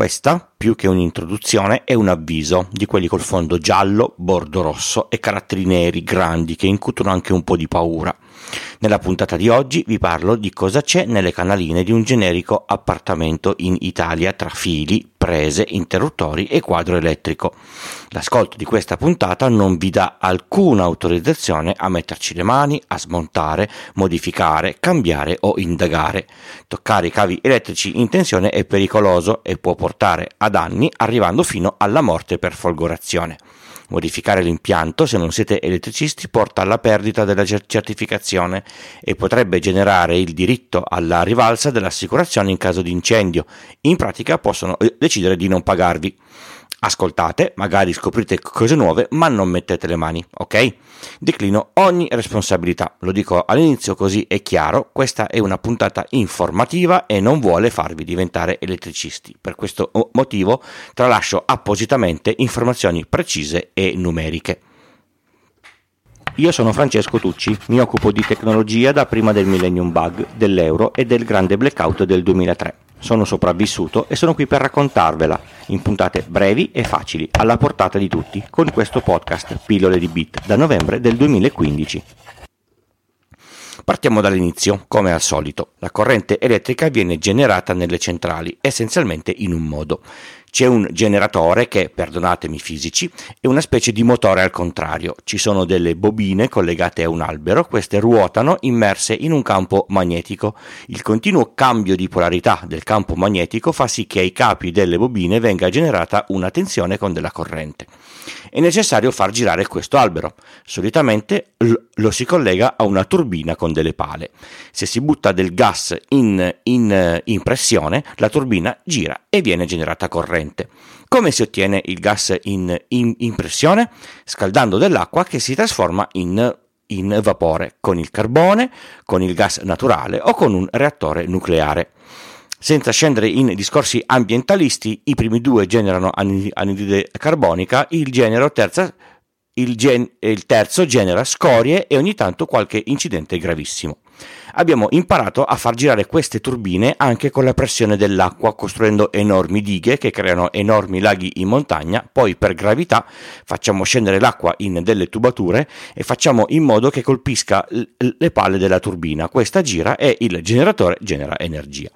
Questa, più che un'introduzione, è un avviso di quelli col fondo giallo, bordo rosso e caratteri neri grandi che incutono anche un po' di paura. Nella puntata di oggi vi parlo di cosa c'è nelle canaline di un generico appartamento in Italia tra fili, prese, interruttori e quadro elettrico. L'ascolto di questa puntata non vi dà alcuna autorizzazione a metterci le mani, a smontare, modificare, cambiare o indagare. Toccare i cavi elettrici in tensione è pericoloso e può portare danni arrivando fino alla morte per folgorazione. Modificare l'impianto, se non siete elettricisti, porta alla perdita della certificazione e potrebbe generare il diritto alla rivalsa dell'assicurazione in caso di incendio. In pratica possono eh, decidere di non pagarvi. Ascoltate, magari scoprite cose nuove, ma non mettete le mani, ok? Declino ogni responsabilità, lo dico all'inizio così è chiaro, questa è una puntata informativa e non vuole farvi diventare elettricisti. Per questo motivo tralascio appositamente informazioni precise e numeriche. Io sono Francesco Tucci, mi occupo di tecnologia da prima del Millennium Bug, dell'euro e del grande blackout del 2003. Sono sopravvissuto e sono qui per raccontarvela in puntate brevi e facili, alla portata di tutti, con questo podcast Pillole di Bit da novembre del 2015. Partiamo dall'inizio, come al solito. La corrente elettrica viene generata nelle centrali, essenzialmente in un modo. C'è un generatore che, perdonatemi fisici, è una specie di motore al contrario. Ci sono delle bobine collegate a un albero, queste ruotano immerse in un campo magnetico. Il continuo cambio di polarità del campo magnetico fa sì che ai capi delle bobine venga generata una tensione con della corrente. È necessario far girare questo albero. Solitamente lo si collega a una turbina con delle pale. Se si butta del gas in, in, in pressione, la turbina gira e viene generata corrente corrente. Come si ottiene il gas in, in, in pressione? Scaldando dell'acqua che si trasforma in in vapore con il carbone, con il gas naturale o con un reattore nucleare. Senza scendere in discorsi ambientalisti, i primi due generano anidride carbonica, il, terza, il, gen, il terzo genera scorie e ogni tanto qualche incidente gravissimo abbiamo imparato a far girare queste turbine anche con la pressione dell'acqua, costruendo enormi dighe che creano enormi laghi in montagna, poi per gravità facciamo scendere l'acqua in delle tubature e facciamo in modo che colpisca le pale della turbina. Questa gira e il generatore genera energia.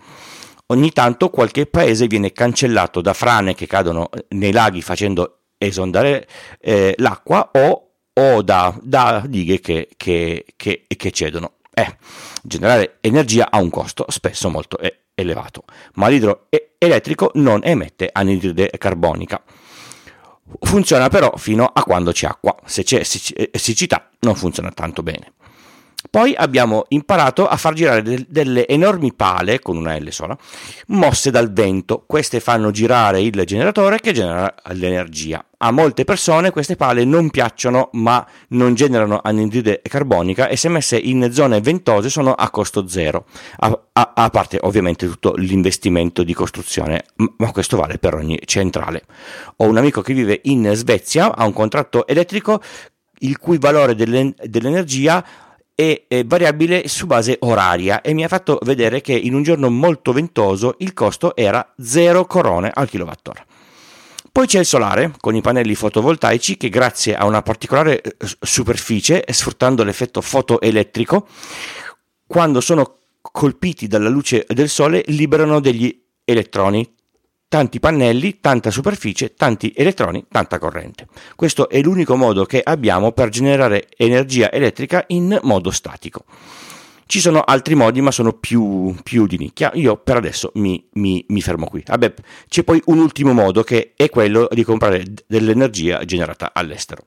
Ogni tanto qualche paese viene cancellato da frane che cadono nei laghi facendo esondare eh, l'acqua o, o da, da, dighe che, che, che, che cedono. Eh, generare energia ha un costo spesso molto elevato, ma l'idroelettrico non emette anidride carbonica. Funziona però fino a quando c'è acqua, se c'è siccità non funziona tanto bene. Poi abbiamo imparato a far girare de- delle enormi pale, con una L sola, mosse dal vento. Queste fanno girare il generatore che genera l'energia. A molte persone queste pale non piacciono, ma non generano anidride carbonica e se messe in zone ventose sono a costo zero, a, a, a parte ovviamente tutto l'investimento di costruzione, ma questo vale per ogni centrale. Ho un amico che vive in Svezia, ha un contratto elettrico il cui valore dell'energia è variabile su base oraria e mi ha fatto vedere che in un giorno molto ventoso il costo era 0 corone al kilowattora. Poi c'è il solare con i pannelli fotovoltaici che grazie a una particolare eh, superficie, sfruttando l'effetto fotoelettrico, quando sono colpiti dalla luce del sole liberano degli elettroni tanti pannelli, tanta superficie, tanti elettroni, tanta corrente. Questo è l'unico modo che abbiamo per generare energia elettrica in modo statico. Ci sono altri modi, ma sono più, più di nicchia. Io per adesso mi, mi, mi, fermo qui. Vabbè, c'è poi un ultimo modo che è quello di comprare dell'energia generata all'estero.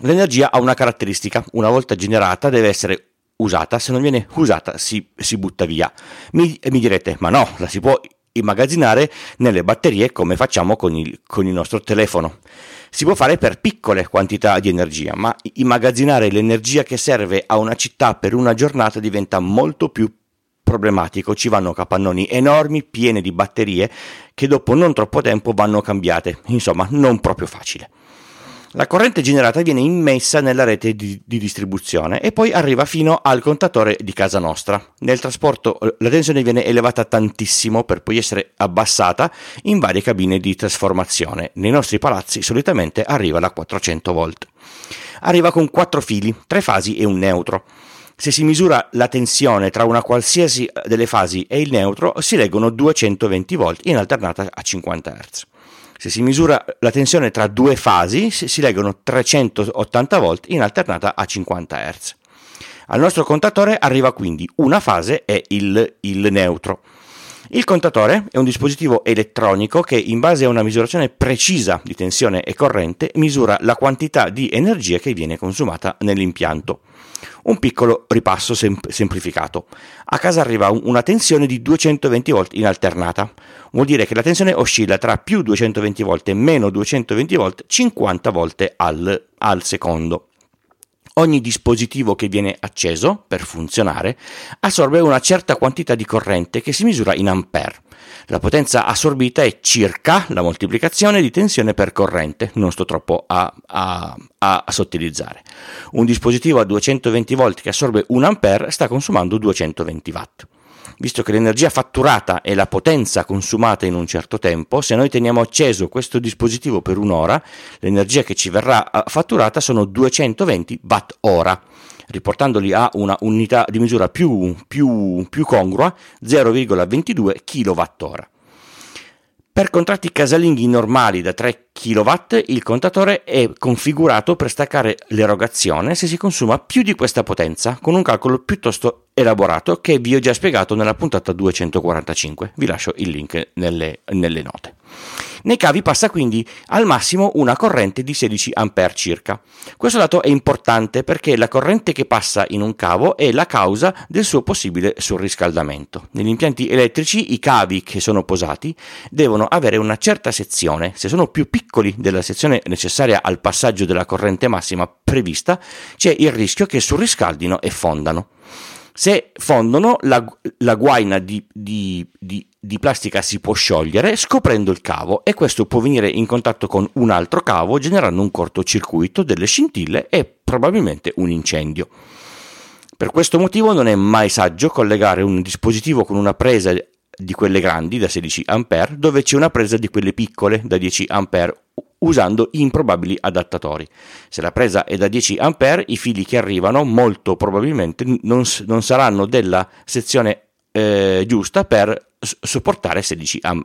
L'energia ha una caratteristica: una volta generata deve essere usata, se non viene usata si, si butta via. Mi, mi direte, ma no, la si può immagazzinare nelle batterie come facciamo con il, con il nostro telefono. Si può fare per piccole quantità di energia, ma immagazzinare l'energia che serve a una città per una giornata diventa molto più problematico, ci vanno capannoni enormi pieni di batterie che dopo non troppo tempo vanno cambiate, insomma non proprio facile. La corrente generata viene immessa nella rete di, di, distribuzione e poi arriva fino al contatore di casa nostra. Nel trasporto la tensione viene elevata tantissimo per poi essere abbassata in varie cabine di trasformazione. Nei nostri palazzi solitamente arriva da 400 volt. Arriva con quattro fili, tre fasi e un neutro. Se si misura la tensione tra una qualsiasi delle fasi e il neutro, si leggono 220 volt in alternata a 50 Hz. Se si misura la tensione tra due fasi, si leggono 380 volt in alternata a 50 Hz. Al nostro contatore arriva quindi una fase e il, il neutro. Il contatore è un dispositivo elettronico che in base a una misurazione precisa di tensione e corrente misura la quantità di energia che viene consumata nell'impianto. Un piccolo ripasso sem- semplificato. A casa arriva una tensione di 220 volt in alternata. Vuol dire che la tensione oscilla tra più 220 volt e meno 220 volt 50 volte al, al secondo. Ogni dispositivo che viene acceso per funzionare assorbe una certa quantità di corrente che si misura in ampere. La potenza assorbita è circa la moltiplicazione di tensione per corrente, non sto troppo a, a, a, sottilizzare. Un dispositivo a 220 volt che assorbe 1 ampere sta consumando 220 watt visto che l'energia fatturata è la potenza consumata in un certo tempo, se noi teniamo acceso questo dispositivo per un'ora, l'energia che ci verrà eh, fatturata sono 220 watt ora riportandoli a una unità di misura più, più, più congrua, 0,22 kWh. Per contratti casalinghi normali da 3 kW il contatore è configurato per staccare l'erogazione se si consuma più di questa potenza, con un calcolo piuttosto elaborato che vi ho già spiegato nella puntata 245. Vi lascio il link nelle, nelle note. Nei cavi passa quindi al massimo una corrente di 16 A circa. Questo dato è importante perché la corrente che passa in un cavo è la causa del suo possibile surriscaldamento. Negli impianti elettrici i cavi che sono posati devono avere una certa sezione. Se sono più piccoli della sezione necessaria al passaggio della corrente massima prevista, c'è il rischio che surriscaldino e fondano. Se fondono, la, la guaina di, di, di, di, plastica si può sciogliere scoprendo il cavo e questo può venire in contatto con un altro cavo generando un cortocircuito, delle scintille e probabilmente un incendio. Per questo motivo non è mai saggio collegare un dispositivo con una presa di quelle grandi da 16 A dove c'è una presa di quelle piccole da 10 A usando improbabili adattatori. Se la presa è da 10 A, i fili che arrivano molto probabilmente non, non saranno della sezione eh, giusta per sopportare 16 A.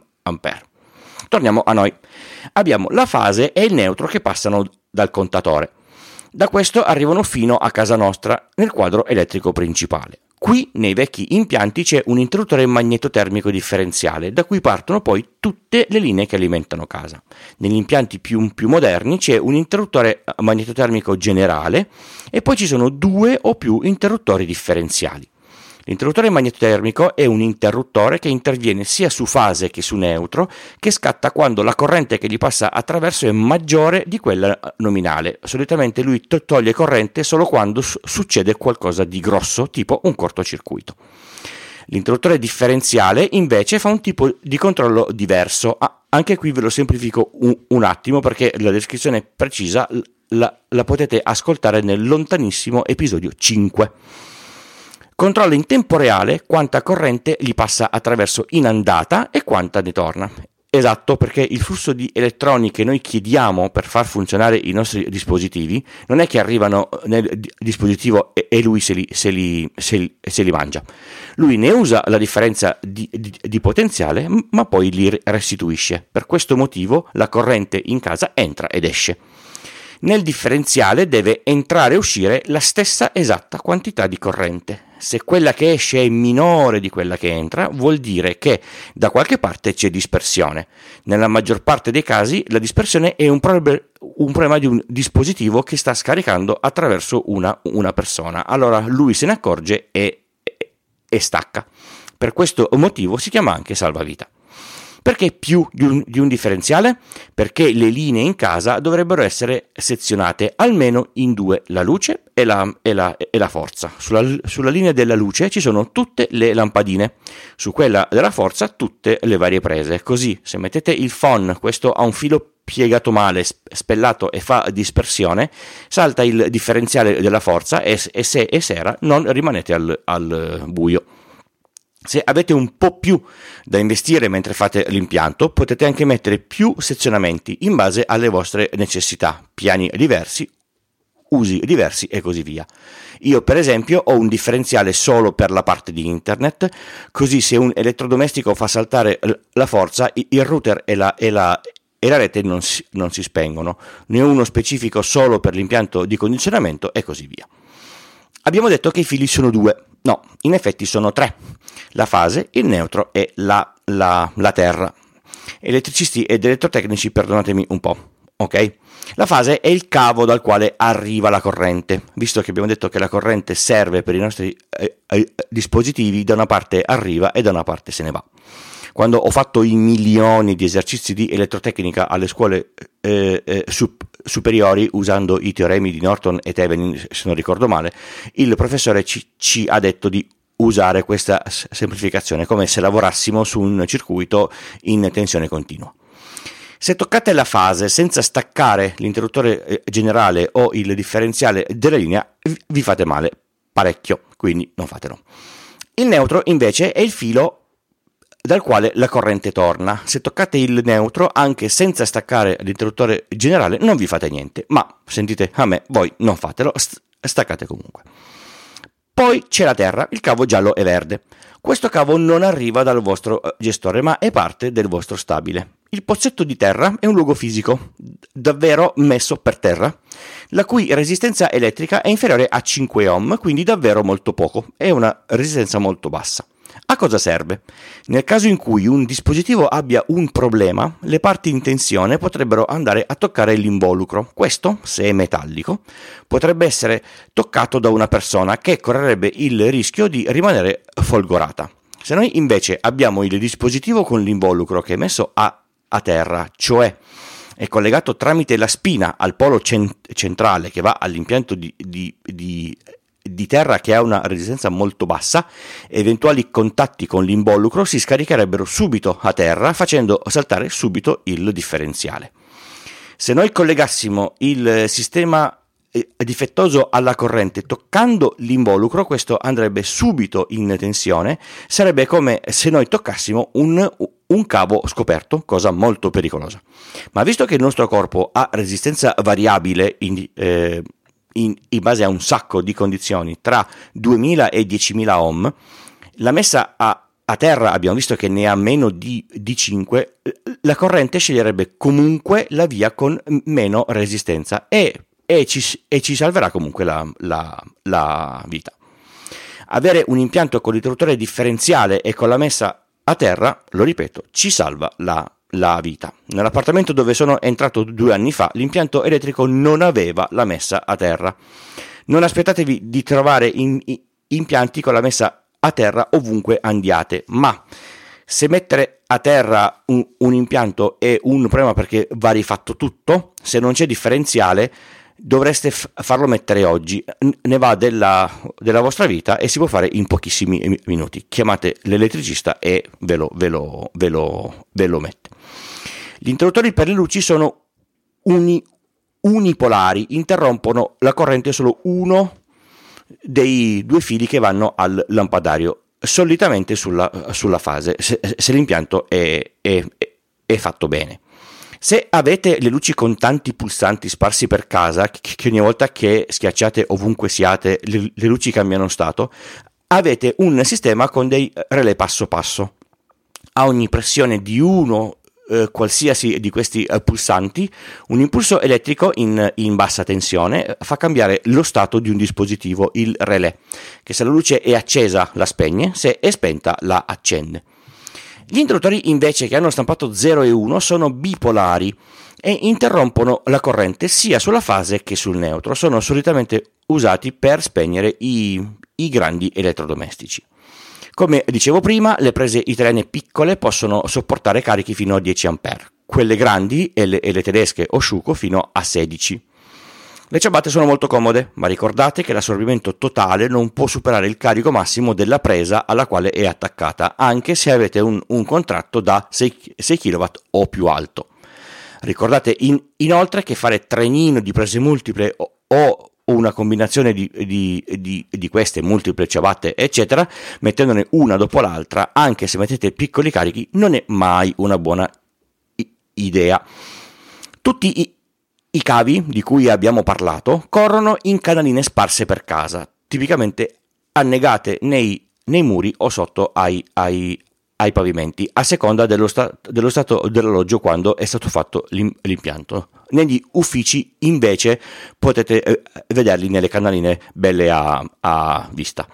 Torniamo a noi. Abbiamo la fase e il neutro che passano dal contatore. Da questo arrivano fino a casa nostra nel quadro elettrico principale. Qui nei vecchi impianti c'è un interruttore magnetotermico differenziale, da cui partono poi tutte le linee che alimentano casa. Negli impianti più, più, moderni c'è un interruttore magnetotermico generale e poi ci sono due o più interruttori differenziali. L'interruttore magnetotermico è un interruttore che interviene sia su fase che su neutro, che scatta quando la corrente che gli passa attraverso è maggiore di quella nominale. Solitamente lui toglie corrente solo quando succede qualcosa di grosso, tipo un cortocircuito. L'interruttore differenziale invece fa un tipo di controllo diverso. Ah, anche qui ve lo semplifico un, un attimo perché la descrizione precisa la, la potete ascoltare nel lontanissimo episodio 5. Controlla in tempo reale quanta corrente gli passa attraverso in andata e quanta ne torna. Esatto, perché il flusso di elettroni che noi chiediamo per far funzionare i nostri dispositivi non è che arrivano nel dispositivo e lui se li, se li, se li, se li mangia. Lui ne usa la differenza di, di, di, potenziale, ma poi li restituisce. Per questo motivo la corrente in casa entra ed esce. Nel differenziale deve entrare e uscire la stessa esatta quantità di corrente. Se quella che esce è minore di quella che entra, vuol dire che da qualche parte c'è dispersione. Nella maggior parte dei casi la dispersione è un, prob- un problema di un dispositivo che sta scaricando attraverso una, una persona. Allora lui se ne accorge e, e, e stacca. Per questo motivo si chiama anche salvavita. Perché più di un, di un, differenziale? Perché le linee in casa dovrebbero essere sezionate almeno in due, la luce e la, e la, e la forza. Sulla, sulla, linea della luce ci sono tutte le lampadine, su quella della forza tutte le varie prese. Così se mettete il phon, questo ha un filo piegato male, spellato e fa dispersione, salta il differenziale della forza e, e se è sera non rimanete al, al buio. Se avete un po' più da investire mentre fate l'impianto, potete anche mettere più sezionamenti in base alle vostre necessità, piani diversi, usi diversi e così via. Io per esempio ho un differenziale solo per la parte di internet, così se un elettrodomestico fa saltare la forza, il router e la, e la, e la rete non si, non si spengono. Ne ho uno specifico solo per l'impianto di condizionamento e così via. Abbiamo detto che i fili sono due, no, in effetti sono tre la fase, il neutro e la, la, la terra. Elettricisti ed elettrotecnici, perdonatemi un po', ok? La fase è il cavo dal quale arriva la corrente, visto che abbiamo detto che la corrente serve per i nostri eh, eh, dispositivi, da una parte arriva e da una parte se ne va. Quando ho fatto i milioni di esercizi di elettrotecnica alle scuole eh, eh sup- superiori usando i teoremi di Norton e Thevenin, se non ricordo male, il professore ci, ci ha detto di usare questa semplificazione come se lavorassimo su un circuito in tensione continua. Se toccate la fase senza staccare l'interruttore eh, generale o il differenziale della linea, vi fate male parecchio, quindi non fatelo. Il neutro invece è il filo dal quale la corrente torna. Se toccate il neutro, anche senza staccare l'interruttore generale, non vi fate niente, ma sentite a me, voi non fatelo, staccate comunque. Poi c'è la terra, il cavo giallo e verde. Questo cavo non arriva dal vostro eh, gestore, ma è parte del vostro stabile. Il pozzetto di terra è un luogo fisico, davvero messo per terra, la cui resistenza elettrica è inferiore a 5 ohm, quindi davvero molto poco, è una resistenza molto bassa. A cosa serve? Nel caso in cui un dispositivo abbia un problema, le parti in tensione potrebbero andare a toccare l'involucro. Questo, se è metallico, potrebbe essere toccato da una persona che correrebbe il rischio di rimanere folgorata. Se noi invece abbiamo il dispositivo con l'involucro che è messo a, a terra, cioè è collegato tramite la spina al polo cent- centrale che va all'impianto di, di, di di terra che ha una resistenza molto bassa, eventuali contatti con l'involucro si scaricherebbero subito a terra facendo saltare subito il differenziale. Se noi collegassimo il sistema eh, difettoso alla corrente toccando l'involucro, questo andrebbe subito in tensione, sarebbe come se noi toccassimo un, un cavo scoperto, cosa molto pericolosa. Ma visto che il nostro corpo ha resistenza variabile in, eh, in, in base a un sacco di condizioni tra 2000 e 10.000 ohm, la messa a, a terra abbiamo visto che ne ha meno di, di 5, la corrente sceglierebbe comunque la via con meno resistenza e, e, ci, e ci, salverà comunque la, la, la, vita. Avere un impianto con l'interruttore differenziale e con la messa a terra, lo ripeto, ci salva la la vita. Nell'appartamento dove sono entrato due anni fa, l'impianto elettrico non aveva la messa a terra. Non aspettatevi di trovare in, in, impianti con la messa a terra ovunque andiate, ma se mettere a terra un, un impianto è un problema perché va rifatto tutto, se non c'è differenziale dovreste f- farlo mettere oggi, ne va della, della, vostra vita e si può fare in pochissimi minuti. Chiamate l'elettricista e ve lo, ve lo, ve lo, ve lo mette. Gli interruttori per le luci sono uni, unipolari, interrompono la corrente solo uno dei due fili che vanno al lampadario, solitamente sulla, sulla fase, se, se l'impianto è, è, è fatto bene. Se avete le luci con tanti pulsanti sparsi per casa, che ogni volta che schiacciate ovunque siate le, le luci cambiano stato, avete un sistema con dei relè passo passo. A ogni pressione di uno eh, qualsiasi di questi eh, pulsanti, un impulso elettrico in, in, bassa tensione eh, fa cambiare lo stato di un dispositivo, il relè, che se la luce è accesa la spegne, se è spenta la accende. Gli interruttori invece che hanno stampato 0 e 1 sono bipolari e interrompono la corrente sia sulla fase che sul neutro. Sono solitamente usati per spegnere i, i grandi elettrodomestici. Come dicevo prima, le prese italiane piccole possono sopportare carichi fino a 10 A, quelle grandi e le, e le tedesche o Sciuco fino a 16 le ciabatte sono molto comode, ma ricordate che l'assorbimento totale non può superare il carico massimo della presa alla quale è attaccata, anche se avete un, un contratto da 6, 6 kW o più alto. Ricordate in, inoltre che fare trenino di prese multiple o, o una combinazione di, di, di, di, queste multiple ciabatte, eccetera, mettendone una dopo l'altra, anche se mettete piccoli carichi, non è mai una buona idea. Tutti i, i cavi di cui abbiamo parlato corrono in canaline sparse per casa, tipicamente annegate nei, nei muri o sotto ai, ai, ai pavimenti, a seconda dello, sta- dello, stato dell'alloggio quando è stato fatto l'im- l'impianto. Negli uffici invece potete eh, vederli nelle canaline belle a, a, vista.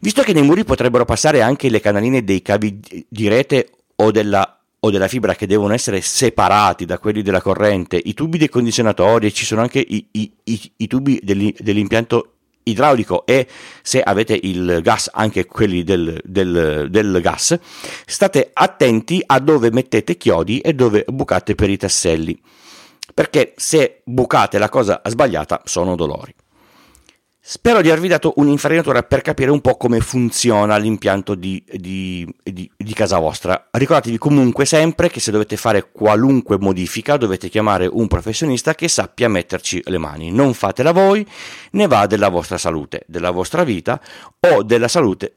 Visto che nei muri potrebbero passare anche le canaline dei cavi di rete o della, o della fibra che devono essere separati da quelli della corrente, i tubi dei condizionatori, ci sono anche i, i, i, i tubi dell'impianto idraulico e se avete il gas anche quelli del, del, del, gas, state attenti a dove mettete chiodi e dove bucate per i tasselli, perché se bucate la cosa sbagliata sono dolori. Spero di avervi dato un'infarinatura per capire un po' come funziona l'impianto di, di, di, di, casa vostra. Ricordatevi comunque sempre che se dovete fare qualunque modifica dovete chiamare un professionista che sappia metterci le mani. Non fatela voi, ne va della vostra salute, della vostra vita o della salute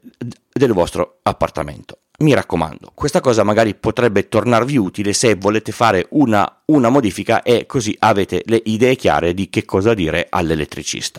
del vostro appartamento. Mi raccomando, questa cosa magari potrebbe tornarvi utile se volete fare una, una modifica e così avete le idee chiare di che cosa dire all'elettricista.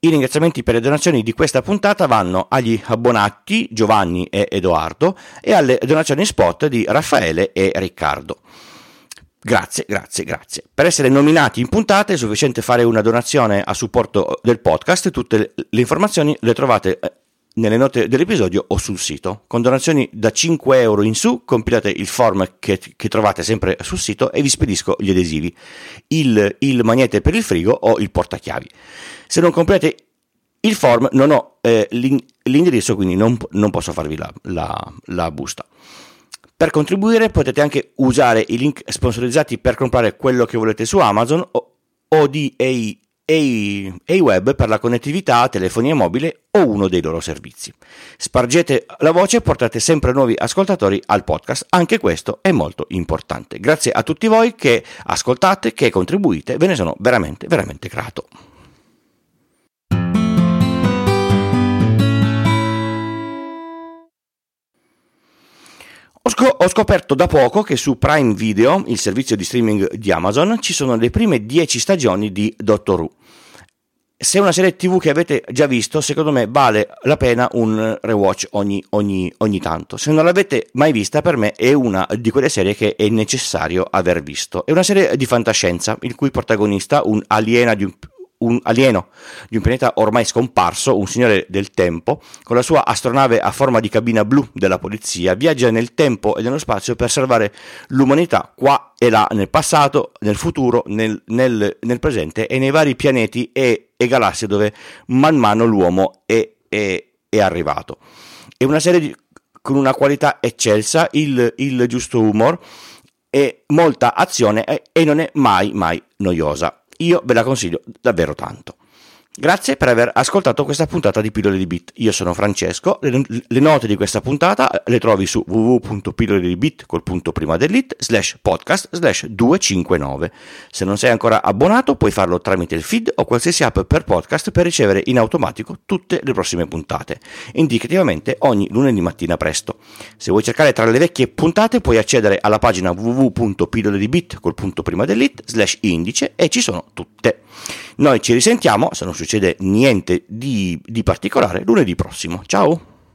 I ringraziamenti per le donazioni di questa puntata vanno agli abbonati Giovanni e Edoardo e alle donazioni spot di Raffaele e Riccardo. Grazie, grazie, grazie. Per essere nominati in puntata è sufficiente fare una donazione a supporto del podcast. Tutte le informazioni le trovate eh, nelle note dell'episodio o sul sito. Con donazioni da 5 euro in su compilate il form che, che trovate sempre sul sito e vi spedisco gli adesivi, il, il magnete per il frigo o il portachiavi. Se non compilate il form non ho eh, l'indirizzo, quindi non, non, posso farvi la, la, la busta. Per contribuire potete anche usare i link sponsorizzati per comprare quello che volete su Amazon o, o di AI e i web per la connettività, telefonia mobile o uno dei loro servizi. Spargete la voce e portate sempre nuovi ascoltatori al podcast, anche questo è molto importante. Grazie a tutti voi che ascoltate, che contribuite, ve ne sono veramente, veramente grato. Ho, scop- ho, scoperto da poco che su Prime Video, il servizio di streaming di Amazon, ci sono le prime 10 stagioni di Doctor Who. Se è una serie TV che avete già visto, secondo me vale la pena un rewatch ogni, ogni, ogni tanto. Se non l'avete mai vista, per me è una di quelle serie che è necessario aver visto. È una serie di fantascienza, il cui protagonista, un aliena di un un alieno di un pianeta ormai scomparso, un signore del tempo, con la sua astronave a forma di cabina blu della polizia, viaggia nel tempo e nello spazio per salvare l'umanità qua e là, nel passato, nel futuro, nel, nel, nel presente e nei vari pianeti e, e, galassie dove man mano l'uomo è, è, è arrivato. È una serie di, con una qualità eccelsa, il, il giusto humor e molta azione e, e non è mai mai noiosa io ve la consiglio davvero tanto. Grazie per aver ascoltato questa puntata di Pillole di Bit. Io sono Francesco, le, le note di questa puntata le trovi su www.pillole di bit col punto prima dell'it slash podcast slash 259. Se non sei ancora abbonato puoi farlo tramite il feed o qualsiasi app per podcast per ricevere in automatico tutte le prossime puntate, indicativamente ogni lunedì mattina presto. Se vuoi cercare tra le vecchie puntate puoi accedere alla pagina www.pillole di bit col punto prima dell'it slash indice e ci sono tutte. Noi ci risentiamo, se non succede niente di, di particolare, lunedì prossimo. Ciao!